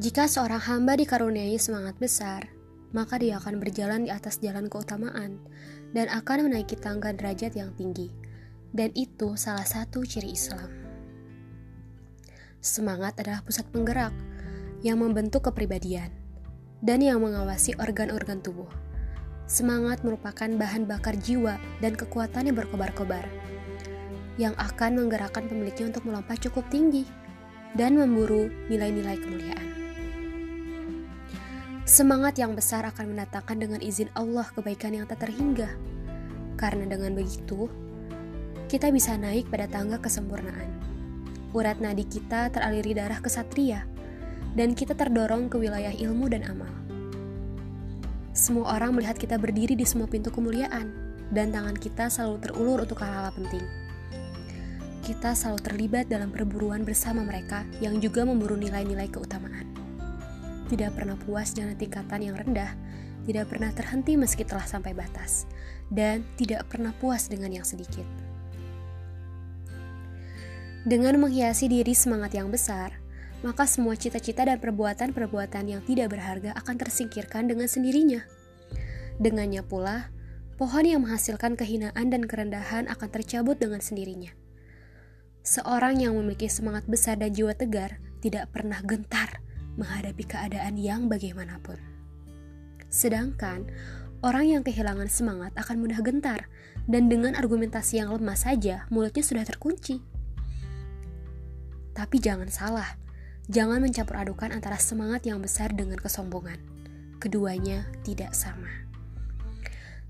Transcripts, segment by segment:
Jika seorang hamba dikaruniai semangat besar, maka dia akan berjalan di atas jalan keutamaan dan akan menaiki tangga derajat yang tinggi. Dan itu salah satu ciri Islam. Semangat adalah pusat penggerak yang membentuk kepribadian dan yang mengawasi organ-organ tubuh. Semangat merupakan bahan bakar jiwa dan kekuatan yang berkobar-kobar yang akan menggerakkan pemiliknya untuk melompat cukup tinggi dan memburu nilai-nilai kemuliaan. Semangat yang besar akan mendatangkan dengan izin Allah kebaikan yang tak terhingga. Karena dengan begitu, kita bisa naik pada tangga kesempurnaan. Urat nadi kita teraliri darah kesatria, dan kita terdorong ke wilayah ilmu dan amal. Semua orang melihat kita berdiri di semua pintu kemuliaan, dan tangan kita selalu terulur untuk hal-hal penting kita selalu terlibat dalam perburuan bersama mereka yang juga memburu nilai-nilai keutamaan. Tidak pernah puas dengan tingkatan yang rendah, tidak pernah terhenti meski telah sampai batas, dan tidak pernah puas dengan yang sedikit. Dengan menghiasi diri semangat yang besar, maka semua cita-cita dan perbuatan-perbuatan yang tidak berharga akan tersingkirkan dengan sendirinya. Dengannya pula, pohon yang menghasilkan kehinaan dan kerendahan akan tercabut dengan sendirinya. Seorang yang memiliki semangat besar dan jiwa tegar tidak pernah gentar menghadapi keadaan yang bagaimanapun. Sedangkan orang yang kehilangan semangat akan mudah gentar dan dengan argumentasi yang lemah saja mulutnya sudah terkunci. Tapi jangan salah, jangan mencampur adukan antara semangat yang besar dengan kesombongan. Keduanya tidak sama.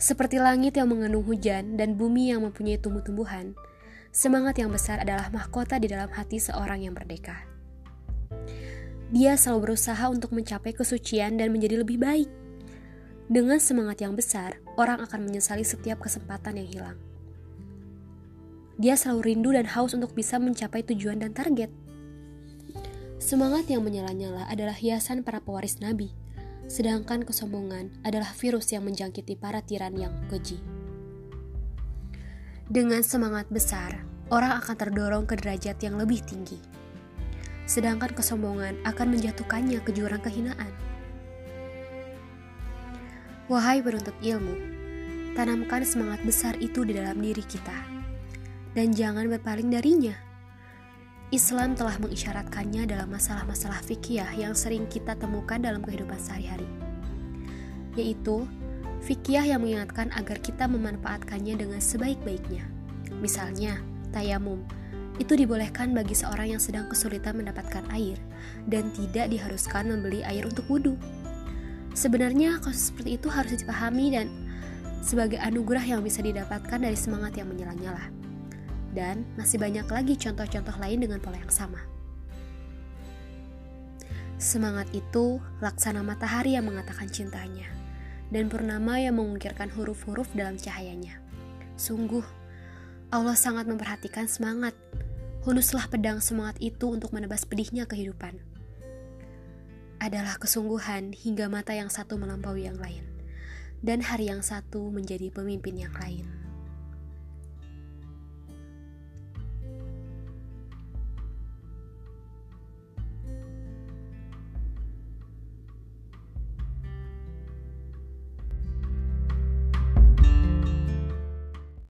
Seperti langit yang mengandung hujan dan bumi yang mempunyai tumbuh-tumbuhan, Semangat yang besar adalah mahkota di dalam hati seorang yang merdeka. Dia selalu berusaha untuk mencapai kesucian dan menjadi lebih baik. Dengan semangat yang besar, orang akan menyesali setiap kesempatan yang hilang. Dia selalu rindu dan haus untuk bisa mencapai tujuan dan target. Semangat yang menyala-nyala adalah hiasan para pewaris Nabi, sedangkan kesombongan adalah virus yang menjangkiti para tiran yang keji. Dengan semangat besar, orang akan terdorong ke derajat yang lebih tinggi. Sedangkan kesombongan akan menjatuhkannya ke jurang kehinaan. Wahai penuntut ilmu, tanamkan semangat besar itu di dalam diri kita. Dan jangan berpaling darinya. Islam telah mengisyaratkannya dalam masalah-masalah fikih yang sering kita temukan dalam kehidupan sehari-hari. Yaitu Fikih yang mengingatkan agar kita memanfaatkannya dengan sebaik-baiknya. Misalnya, tayamum. Itu dibolehkan bagi seorang yang sedang kesulitan mendapatkan air dan tidak diharuskan membeli air untuk wudhu. Sebenarnya kasus seperti itu harus dipahami dan sebagai anugerah yang bisa didapatkan dari semangat yang menyala-nyala. Dan masih banyak lagi contoh-contoh lain dengan pola yang sama. Semangat itu laksana matahari yang mengatakan cintanya dan purnama yang mengukirkan huruf-huruf dalam cahayanya. Sungguh, Allah sangat memperhatikan semangat. Hunuslah pedang semangat itu untuk menebas pedihnya kehidupan. Adalah kesungguhan hingga mata yang satu melampaui yang lain, dan hari yang satu menjadi pemimpin yang lain.